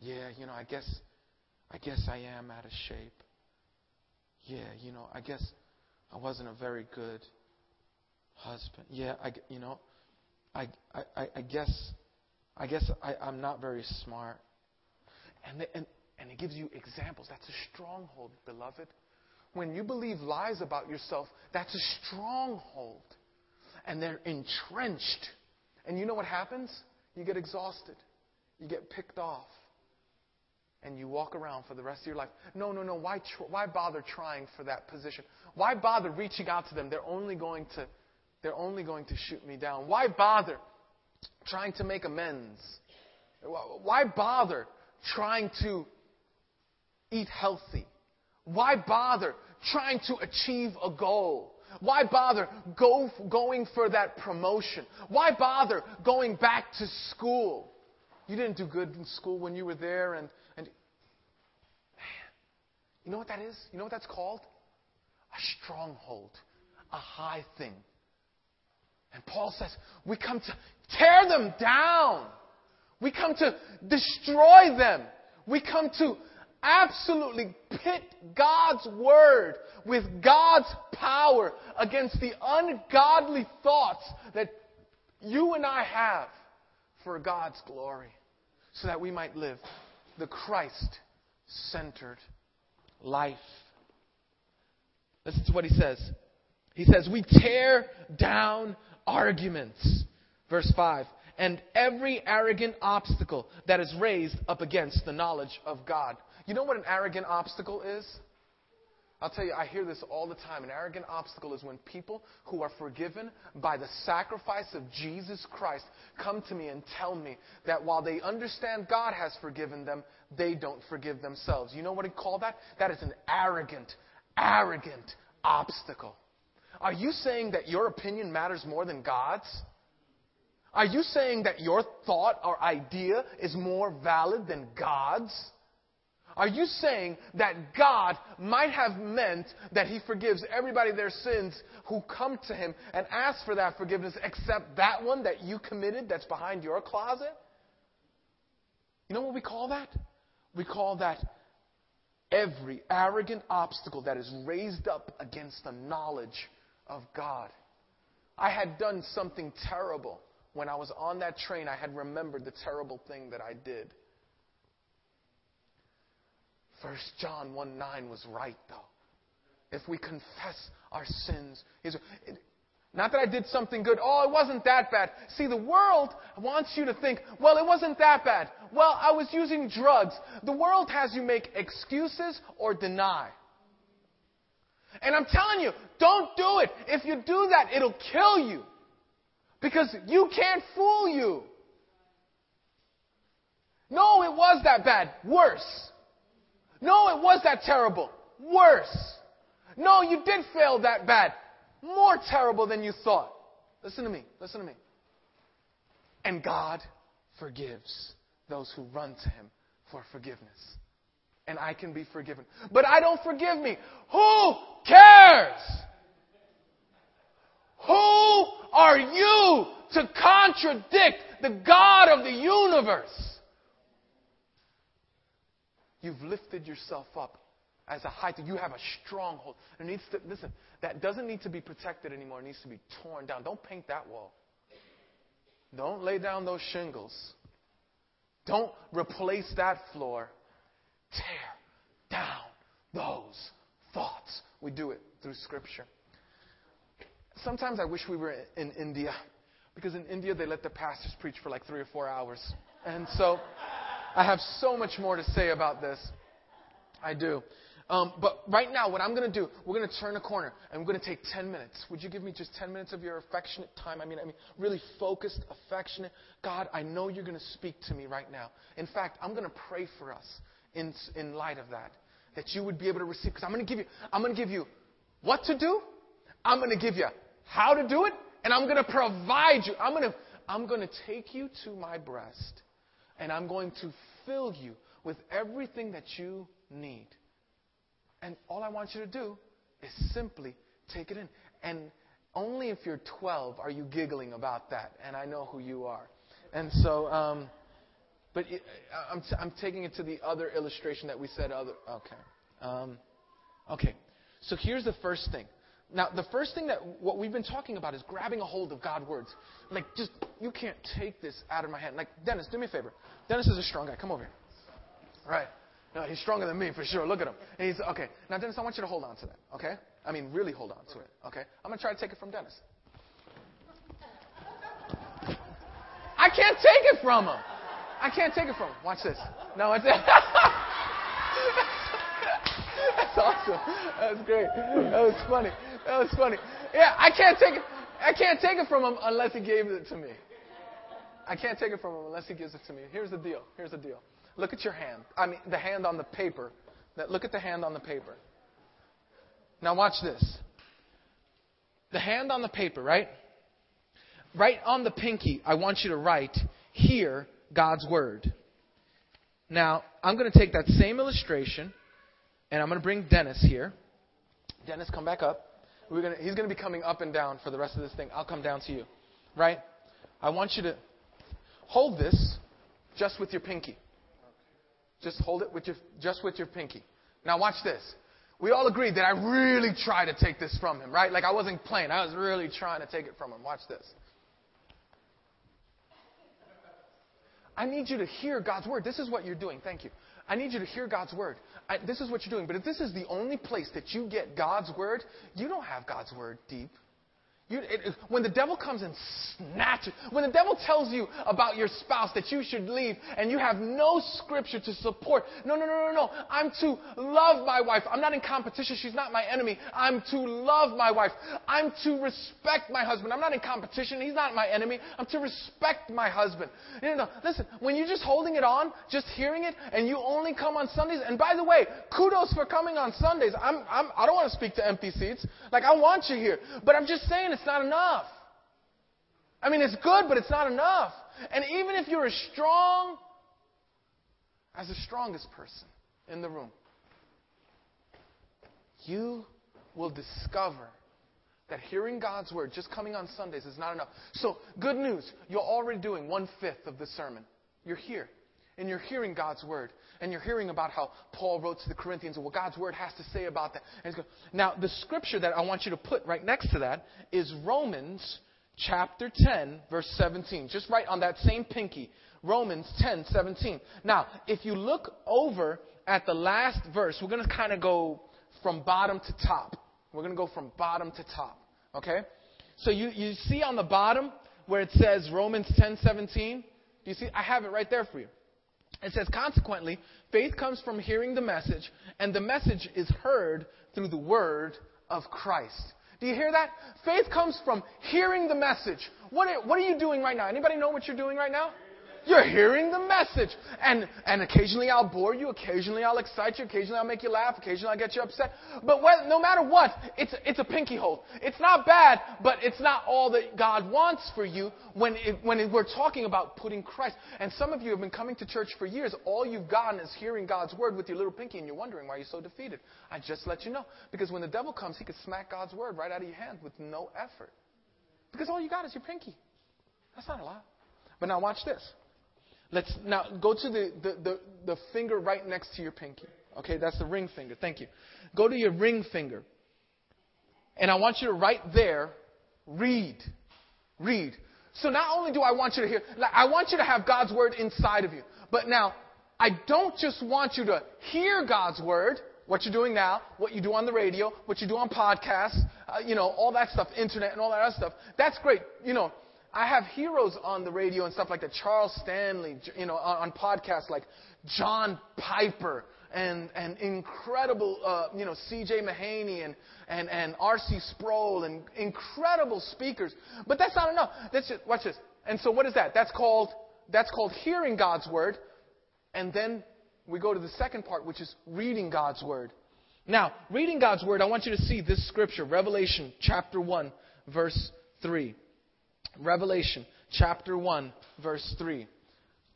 Yeah, you know, I guess, I guess I am out of shape. Yeah, you know, I guess I wasn't a very good husband. Yeah, I, you know, I, I, I guess, I guess I, I'm not very smart. And, the, and, and it gives you examples. That's a stronghold, beloved. When you believe lies about yourself, that's a stronghold. And they're entrenched. And you know what happens? You get exhausted. You get picked off. And you walk around for the rest of your life. No, no, no. Why, tr- why bother trying for that position? Why bother reaching out to them? They're only going to, they're only going to shoot me down. Why bother trying to make amends Why bother trying to eat healthy? Why bother trying to achieve a goal? Why bother go, going for that promotion? Why bother going back to school? You didn't do good in school when you were there, and, and man, you know what that is? You know what that's called? A stronghold, a high thing. And Paul says, we come to tear them down. We come to destroy them. We come to absolutely pit God's word with God's power against the ungodly thoughts that you and I have for God's glory so that we might live the Christ centered life. Listen to what he says. He says, We tear down arguments. Verse 5 and every arrogant obstacle that is raised up against the knowledge of God. You know what an arrogant obstacle is? I'll tell you, I hear this all the time. An arrogant obstacle is when people who are forgiven by the sacrifice of Jesus Christ come to me and tell me that while they understand God has forgiven them, they don't forgive themselves. You know what I call that? That is an arrogant, arrogant obstacle. Are you saying that your opinion matters more than God's? Are you saying that your thought or idea is more valid than God's? Are you saying that God might have meant that He forgives everybody their sins who come to Him and ask for that forgiveness except that one that you committed that's behind your closet? You know what we call that? We call that every arrogant obstacle that is raised up against the knowledge of God. I had done something terrible. When I was on that train, I had remembered the terrible thing that I did. First John 1 9 was right, though. If we confess our sins, not that I did something good. Oh, it wasn't that bad. See, the world wants you to think, well, it wasn't that bad. Well, I was using drugs. The world has you make excuses or deny. And I'm telling you, don't do it. If you do that, it'll kill you. Because you can't fool you. No, it was that bad. Worse. No, it was that terrible. Worse. No, you did fail that bad. More terrible than you thought. Listen to me. Listen to me. And God forgives those who run to Him for forgiveness. And I can be forgiven. But I don't forgive me. Who cares? Who are you to contradict the God of the universe? You've lifted yourself up as a height. You have a stronghold. It needs to, listen, that doesn't need to be protected anymore. It needs to be torn down. Don't paint that wall. Don't lay down those shingles. Don't replace that floor. Tear down those thoughts. We do it through Scripture. Sometimes I wish we were in India because in India they let the pastors preach for like three or four hours. And so I have so much more to say about this. I do. Um, but right now, what I'm going to do, we're going to turn a corner and we're going to take 10 minutes. Would you give me just 10 minutes of your affectionate time? I mean, I mean, really focused, affectionate. God, I know you're going to speak to me right now. In fact, I'm going to pray for us in, in light of that, that you would be able to receive. Because I'm going to give you, I'm going to give you what to do. I'm going to give you how to do it, and I'm going to provide you. I'm going to, I'm going to take you to my breast, and I'm going to fill you with everything that you need. And all I want you to do is simply take it in. And only if you're 12 are you giggling about that. And I know who you are. And so, um, but it, I'm, t- I'm taking it to the other illustration that we said. Other okay, um, okay. So here's the first thing. Now, the first thing that what we've been talking about is grabbing a hold of God's words. Like, just you can't take this out of my hand. Like, Dennis, do me a favor. Dennis is a strong guy. Come over here. Right. No, he's stronger than me for sure. Look at him. And he's okay. Now, Dennis, I want you to hold on to that. Okay? I mean, really hold on to it. Okay? I'm gonna try to take it from Dennis. I can't take it from him. I can't take it from him. Watch this. No, it's. Awesome. That was great. That was funny. That was funny. Yeah, I can't take it. I can't take it from him unless he gave it to me. I can't take it from him unless he gives it to me. Here's the deal. Here's the deal. Look at your hand. I mean, the hand on the paper. Look at the hand on the paper. Now watch this. The hand on the paper, right? Right on the pinky, I want you to write, hear God's word. Now, I'm going to take that same illustration and I'm going to bring Dennis here. Dennis, come back up. We're gonna, he's going to be coming up and down for the rest of this thing. I'll come down to you. Right? I want you to hold this just with your pinky. Just hold it with your, just with your pinky. Now watch this. We all agreed that I really tried to take this from him, right? Like I wasn't playing. I was really trying to take it from him. Watch this. I need you to hear God's word. This is what you're doing. Thank you. I need you to hear God's word. I, this is what you're doing. But if this is the only place that you get God's word, you don't have God's word deep. You, it, when the devil comes and snatches, when the devil tells you about your spouse that you should leave and you have no scripture to support, no, no, no, no, no. I'm to love my wife. I'm not in competition. She's not my enemy. I'm to love my wife. I'm to respect my husband. I'm not in competition. He's not my enemy. I'm to respect my husband. You know, listen, when you're just holding it on, just hearing it, and you only come on Sundays, and by the way, kudos for coming on Sundays. I'm, I'm, I don't want to speak to empty seats. Like, I want you here. But I'm just saying, it's not enough. I mean, it's good, but it's not enough. And even if you're as strong as the strongest person in the room, you will discover that hearing God's word, just coming on Sundays, is not enough. So, good news. You're already doing one fifth of the sermon. You're here. And you're hearing God's word. And you're hearing about how Paul wrote to the Corinthians and what God's word has to say about that. Now, the scripture that I want you to put right next to that is Romans chapter 10, verse 17. Just right on that same pinky. Romans 10, 17. Now, if you look over at the last verse, we're going to kind of go from bottom to top. We're going to go from bottom to top. Okay? So you, you see on the bottom where it says Romans 10, 17? Do you see? I have it right there for you. It says, consequently, faith comes from hearing the message, and the message is heard through the word of Christ. Do you hear that? Faith comes from hearing the message. What are, what are you doing right now? Anybody know what you're doing right now? You're hearing the message. And, and occasionally I'll bore you, occasionally I'll excite you, occasionally I'll make you laugh, occasionally I'll get you upset. But when, no matter what, it's, it's a pinky hold. It's not bad, but it's not all that God wants for you when, it, when it, we're talking about putting Christ. And some of you have been coming to church for years. All you've gotten is hearing God's word with your little pinky, and you're wondering why you're so defeated. I just let you know. Because when the devil comes, he can smack God's word right out of your hand with no effort. Because all you got is your pinky. That's not a lot. But now watch this. Let's now go to the, the, the, the, finger right next to your pinky. Okay, that's the ring finger. Thank you. Go to your ring finger. And I want you to right there read. Read. So not only do I want you to hear, like, I want you to have God's word inside of you. But now, I don't just want you to hear God's word, what you're doing now, what you do on the radio, what you do on podcasts, uh, you know, all that stuff, internet and all that other stuff. That's great. You know, I have heroes on the radio and stuff like that. Charles Stanley, you know, on, on podcasts like John Piper and, and incredible, uh, you know, C.J. Mahaney and, and, and R.C. Sproul and incredible speakers. But that's not enough. That's just, watch this. And so what is that? That's called, that's called hearing God's word. And then we go to the second part, which is reading God's word. Now, reading God's word, I want you to see this scripture, Revelation chapter 1, verse 3. Revelation chapter 1, verse 3.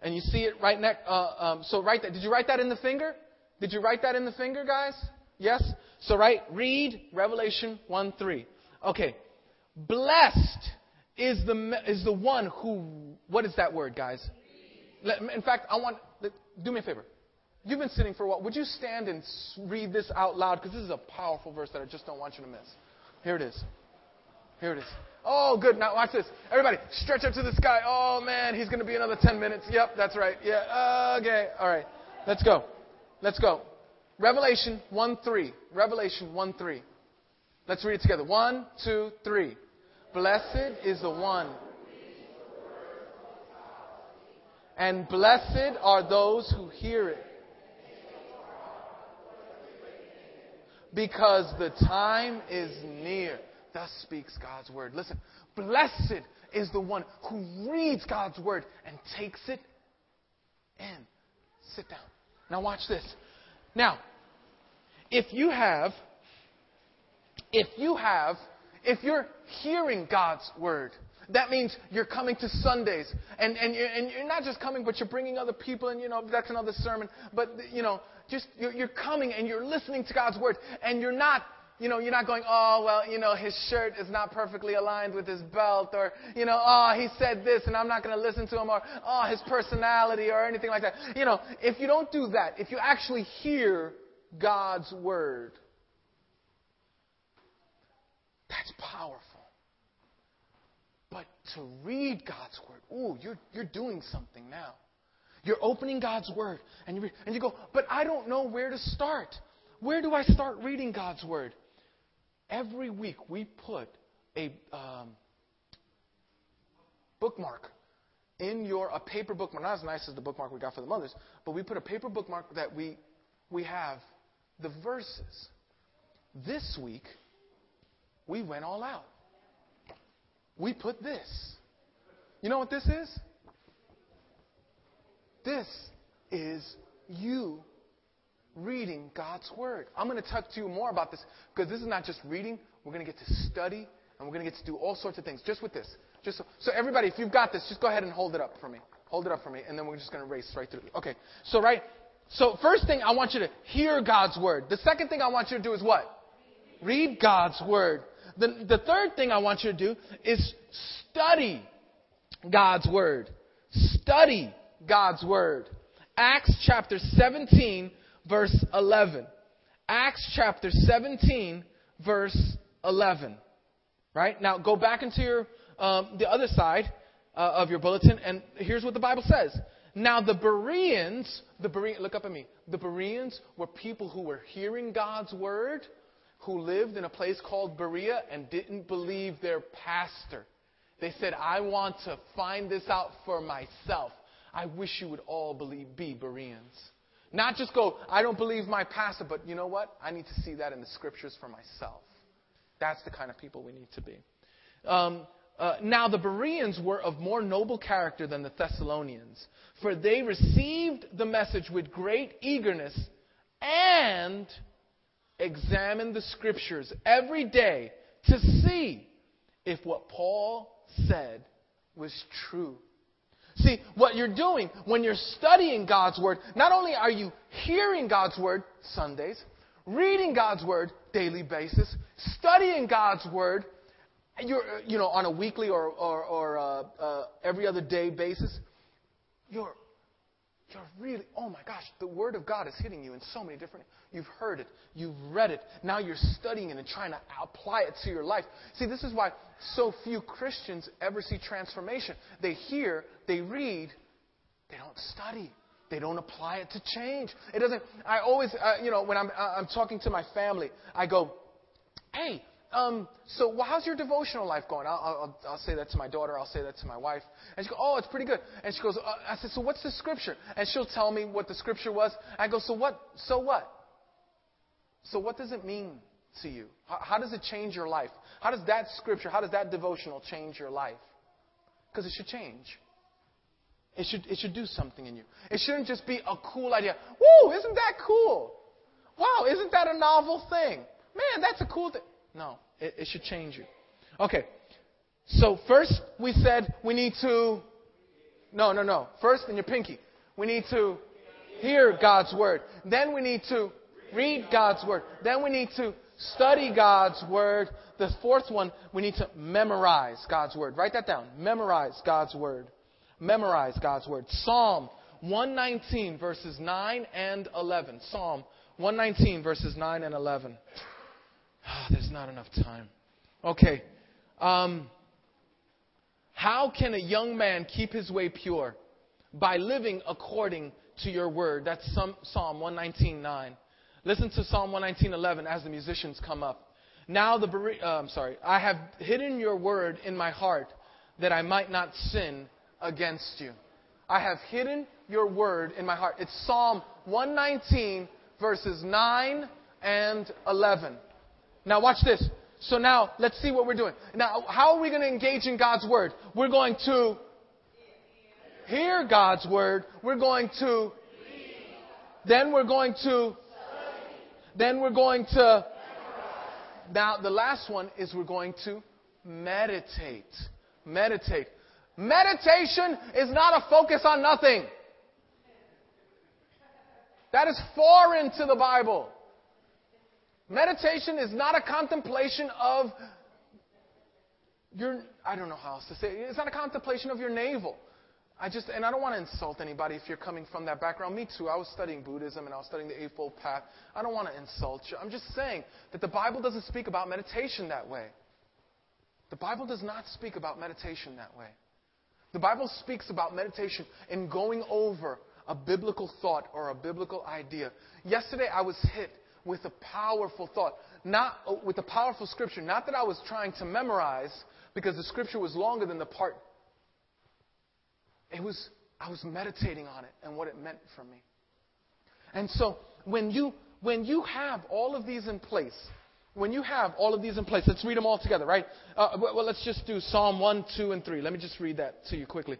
And you see it right next. Uh, um, so write that. Did you write that in the finger? Did you write that in the finger, guys? Yes? So write, read Revelation 1 3. Okay. Blessed is the, is the one who, what is that word, guys? In fact, I want, do me a favor. You've been sitting for a while. Would you stand and read this out loud? Because this is a powerful verse that I just don't want you to miss. Here it is. Here it is. Oh, good. Now watch this. Everybody, stretch up to the sky. Oh, man, he's going to be another 10 minutes. Yep, that's right. Yeah, okay. All right. Let's go. Let's go. Revelation 1 3. Revelation 1 3. Let's read it together. One, two, three. Blessed is the one. And blessed are those who hear it. Because the time is near. Thus speaks God's word. Listen, blessed is the one who reads God's word and takes it in. Sit down. Now, watch this. Now, if you have, if you have, if you're hearing God's word, that means you're coming to Sundays, and, and, you're, and you're not just coming, but you're bringing other people, and you know, that's another sermon. But, you know, just you're, you're coming and you're listening to God's word, and you're not you know, you're not going, oh, well, you know, his shirt is not perfectly aligned with his belt, or, you know, oh, he said this and I'm not going to listen to him, or, oh, his personality, or anything like that. You know, if you don't do that, if you actually hear God's word, that's powerful. But to read God's word, ooh, you're, you're doing something now. You're opening God's word, and you, and you go, but I don't know where to start. Where do I start reading God's word? Every week we put a um, bookmark in your a paper bookmark, not as nice as the bookmark we got for the mothers, but we put a paper bookmark that we we have the verses. This week we went all out. We put this. You know what this is? This is you reading God's Word. I'm going to talk to you more about this because this is not just reading. We're going to get to study and we're going to get to do all sorts of things just with this. Just so, so everybody, if you've got this, just go ahead and hold it up for me. Hold it up for me, and then we're just going to race right through. Okay. So right. So first thing I want you to hear God's Word. The second thing I want you to do is what? Read God's Word. The, the third thing I want you to do is study God's Word. Study God's Word. Acts chapter 17 verse 11. Acts chapter 17, verse 11. Right? Now go back into your, um, the other side uh, of your bulletin, and here's what the Bible says. Now the Bereans, the Bereans, look up at me. The Bereans were people who were hearing God's word, who lived in a place called Berea and didn't believe their pastor. They said, I want to find this out for myself. I wish you would all believe, be Bereans. Not just go, I don't believe my pastor, but you know what? I need to see that in the scriptures for myself. That's the kind of people we need to be. Um, uh, now, the Bereans were of more noble character than the Thessalonians, for they received the message with great eagerness and examined the scriptures every day to see if what Paul said was true. See, what you're doing when you're studying God's Word, not only are you hearing God's Word Sundays, reading God's Word daily basis, studying God's Word, you're, you know, on a weekly or, or, or uh, uh, every other day basis, you're, you're really, oh my gosh, the Word of God is hitting you in so many different You've heard it. You've read it. Now you're studying it and trying to apply it to your life. See, this is why so few Christians ever see transformation. They hear, they read, they don't study. They don't apply it to change. It doesn't. I always, uh, you know, when I'm, uh, I'm talking to my family, I go, "Hey, um, so how's your devotional life going?" I'll, I'll, I'll say that to my daughter. I'll say that to my wife, and she goes, "Oh, it's pretty good." And she goes, uh, "I said, so what's the scripture?" And she'll tell me what the scripture was. I go, "So what? So what?" So, what does it mean to you? How, how does it change your life? How does that scripture, how does that devotional change your life? Because it should change. It should, it should do something in you. It shouldn't just be a cool idea. Woo, isn't that cool? Wow, isn't that a novel thing? Man, that's a cool thing. No, it, it should change you. Okay, so first we said we need to. No, no, no. First in your pinky, we need to hear God's word. Then we need to read God's Word. Then we need to study God's Word. The fourth one, we need to memorize God's Word. Write that down. Memorize God's Word. Memorize God's Word. Psalm 119, verses 9 and 11. Psalm 119, verses 9 and 11. Oh, there's not enough time. Okay. Um, how can a young man keep his way pure? By living according to your word. That's Psalm 119.9. Listen to Psalm 119:11 as the musicians come up. Now the uh, I'm sorry, I have hidden your word in my heart that I might not sin against you. I have hidden your word in my heart. It's Psalm 119 verses 9 and 11. Now watch this. So now, let's see what we're doing. Now, how are we going to engage in God's Word? We're going to hear God's Word. We're going to, then we're going to, then we're going to, now the last one is we're going to meditate. Meditate. Meditation is not a focus on nothing. That is foreign to the Bible. Meditation is not a contemplation of your, I don't know how else to say it. It's not a contemplation of your navel. I just, and I don't want to insult anybody if you're coming from that background. Me too. I was studying Buddhism and I was studying the Eightfold Path. I don't want to insult you. I'm just saying that the Bible doesn't speak about meditation that way. The Bible does not speak about meditation that way. The Bible speaks about meditation in going over a biblical thought or a biblical idea. Yesterday I was hit with a powerful thought, not with a powerful scripture. Not that I was trying to memorize because the scripture was longer than the part. It was I was meditating on it and what it meant for me. And so when you when you have all of these in place, when you have all of these in place, let's read them all together, right? Uh, well, let's just do Psalm 1, 2, and 3. Let me just read that to you quickly.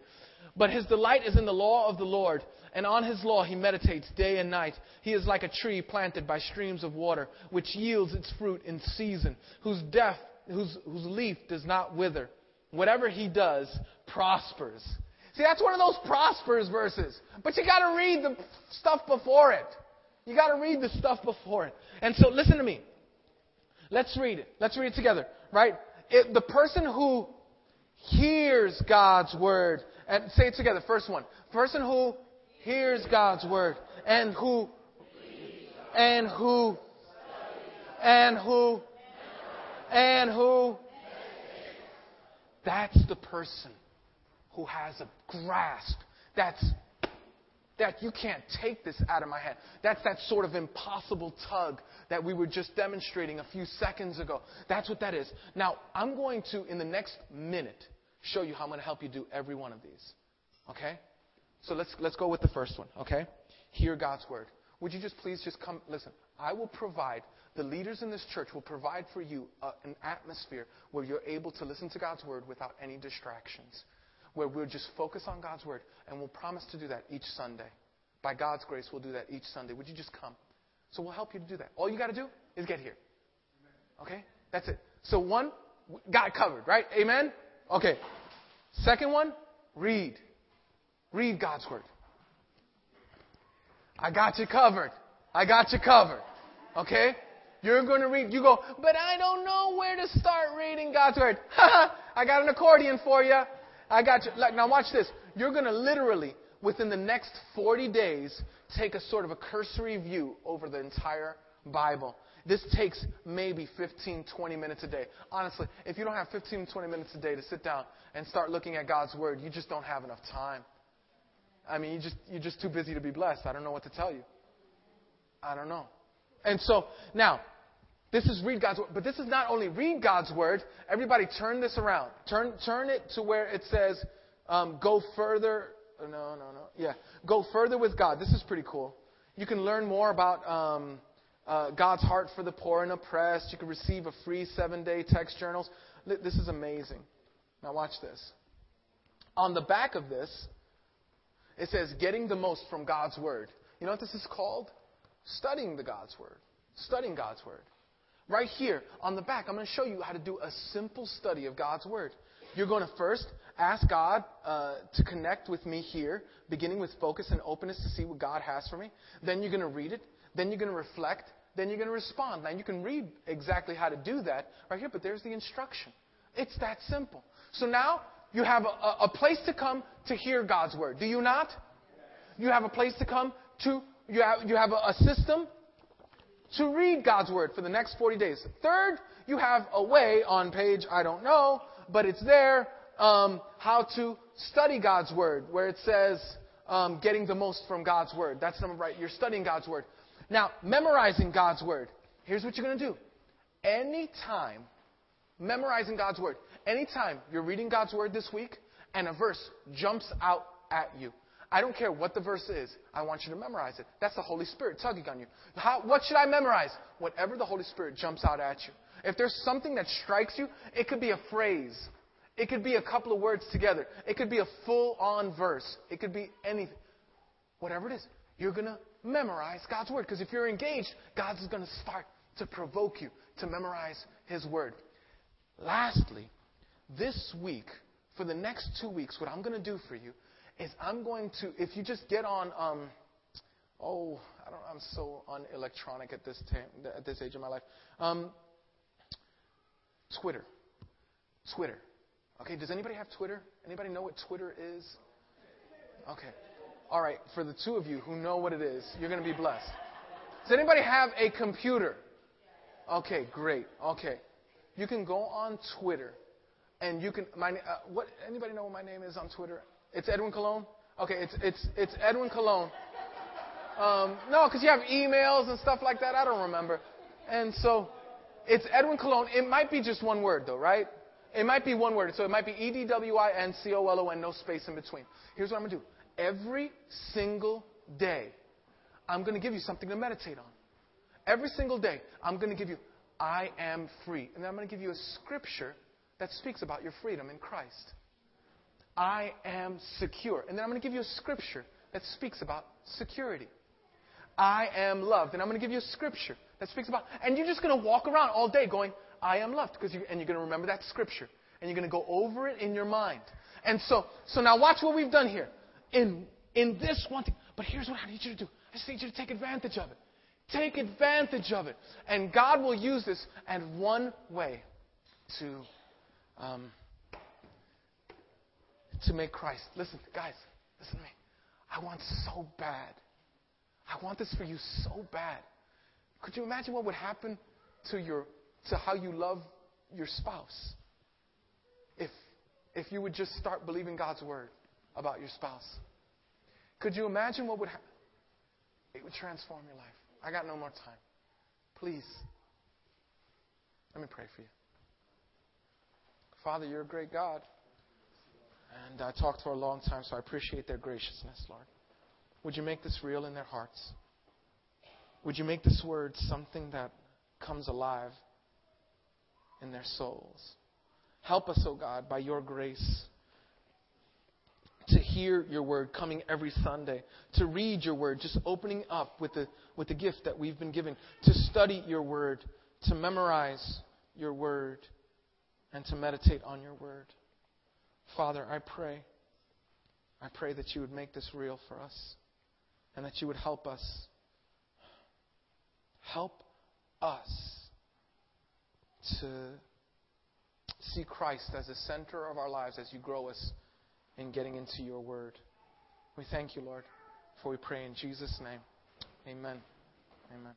But his delight is in the law of the Lord, and on his law he meditates day and night. He is like a tree planted by streams of water, which yields its fruit in season, whose, death, whose, whose leaf does not wither. Whatever he does prospers. See, that's one of those prospers verses. But you gotta read the stuff before it. You gotta read the stuff before it. And so listen to me. Let's read it. Let's read it together, right? It, the person who hears God's word, and say it together, first one. Person who hears God's word and who and who and who and who that's the person who has a grasp that's that you can't take this out of my hand. That's that sort of impossible tug that we were just demonstrating a few seconds ago. That's what that is. Now, I'm going to, in the next minute, show you how I'm going to help you do every one of these. Okay? So let's, let's go with the first one, okay? Hear God's word. Would you just please just come, listen, I will provide, the leaders in this church will provide for you a, an atmosphere where you're able to listen to God's word without any distractions, where we'll just focus on God's word, and we'll promise to do that each Sunday. By God's grace, we'll do that each Sunday. Would you just come? So we'll help you to do that. All you got to do is get here. Okay? That's it. So one, got covered, right? Amen? Okay. Second one, read. Read God's Word. I got you covered. I got you covered. Okay? You're going to read, you go, but I don't know where to start reading God's Word. I got an accordion for you. I got you. Like, now watch this. You're going to literally, within the next 40 days, take a sort of a cursory view over the entire Bible. This takes maybe 15, 20 minutes a day. Honestly, if you don't have 15, 20 minutes a day to sit down and start looking at God's Word, you just don't have enough time. I mean, you just, you're just too busy to be blessed. I don't know what to tell you. I don't know. And so, now, this is read God's word. But this is not only read God's word. Everybody turn this around. Turn, turn it to where it says, um, go further. No, no, no. Yeah. Go further with God. This is pretty cool. You can learn more about um, uh, God's heart for the poor and oppressed. You can receive a free seven day text journals. This is amazing. Now, watch this. On the back of this, it says getting the most from God's Word. You know what this is called? Studying the God's Word. Studying God's Word. Right here on the back, I'm going to show you how to do a simple study of God's Word. You're going to first ask God uh, to connect with me here, beginning with focus and openness to see what God has for me. Then you're going to read it. Then you're going to reflect. Then you're going to respond. Now, you can read exactly how to do that right here, but there's the instruction. It's that simple. So now you have a, a place to come to hear God's word. Do you not? You have a place to come to, you have, you have a, a system to read God's word for the next 40 days. Third, you have a way on page, I don't know, but it's there, um, how to study God's word, where it says, um, getting the most from God's word. That's number right. You're studying God's word. Now, memorizing God's word. Here's what you're going to do. Anytime, memorizing God's word. Anytime you're reading God's word this week and a verse jumps out at you, I don't care what the verse is. I want you to memorize it. That's the Holy Spirit tugging on you. How, what should I memorize? Whatever the Holy Spirit jumps out at you. If there's something that strikes you, it could be a phrase. It could be a couple of words together. It could be a full on verse. It could be anything. Whatever it is, you're going to memorize God's Word. Because if you're engaged, God is going to start to provoke you to memorize His Word. Lastly, this week, for the next two weeks, what I'm going to do for you is I'm going to, if you just get on, um, oh, I don't, I'm so unelectronic at this time, at this age of my life. Um, Twitter, Twitter. Okay, does anybody have Twitter? Anybody know what Twitter is? Okay. All right, for the two of you who know what it is, you're going to be blessed. Does anybody have a computer? Okay, great. Okay. You can go on Twitter and you can my uh, what anybody know what my name is on Twitter? It's Edwin Colon. Okay, it's it's it's Edwin Colon. Um, no, because you have emails and stuff like that. I don't remember. And so it's Edwin Colon. It might be just one word though, right? It might be one word. So it might be E D W I N C O L O N, no space in between. Here's what I'm gonna do. Every single day, I'm gonna give you something to meditate on. Every single day, I'm gonna give you I am free. And then I'm gonna give you a scripture that speaks about your freedom in Christ. I am secure. And then I'm going to give you a scripture that speaks about security. I am loved. And I'm going to give you a scripture that speaks about, and you're just going to walk around all day going, I am loved. Because you, and you're going to remember that scripture. And you're going to go over it in your mind. And so, so now watch what we've done here. In, in this one thing. But here's what I need you to do. I just need you to take advantage of it. Take advantage of it. And God will use this and one way to um, to make Christ. Listen, guys, listen to me. I want so bad. I want this for you so bad. Could you imagine what would happen to your to how you love your spouse if if you would just start believing God's word about your spouse? Could you imagine what would happen? It would transform your life. I got no more time. Please, let me pray for you. Father, you're a great God. And I talked for a long time, so I appreciate their graciousness, Lord. Would you make this real in their hearts? Would you make this word something that comes alive in their souls? Help us, O oh God, by your grace to hear your word coming every Sunday, to read your word, just opening up with the, with the gift that we've been given, to study your word, to memorize your word and to meditate on your word. Father, I pray. I pray that you would make this real for us and that you would help us. Help us to see Christ as the center of our lives as you grow us in getting into your word. We thank you, Lord, for we pray in Jesus' name. Amen. Amen.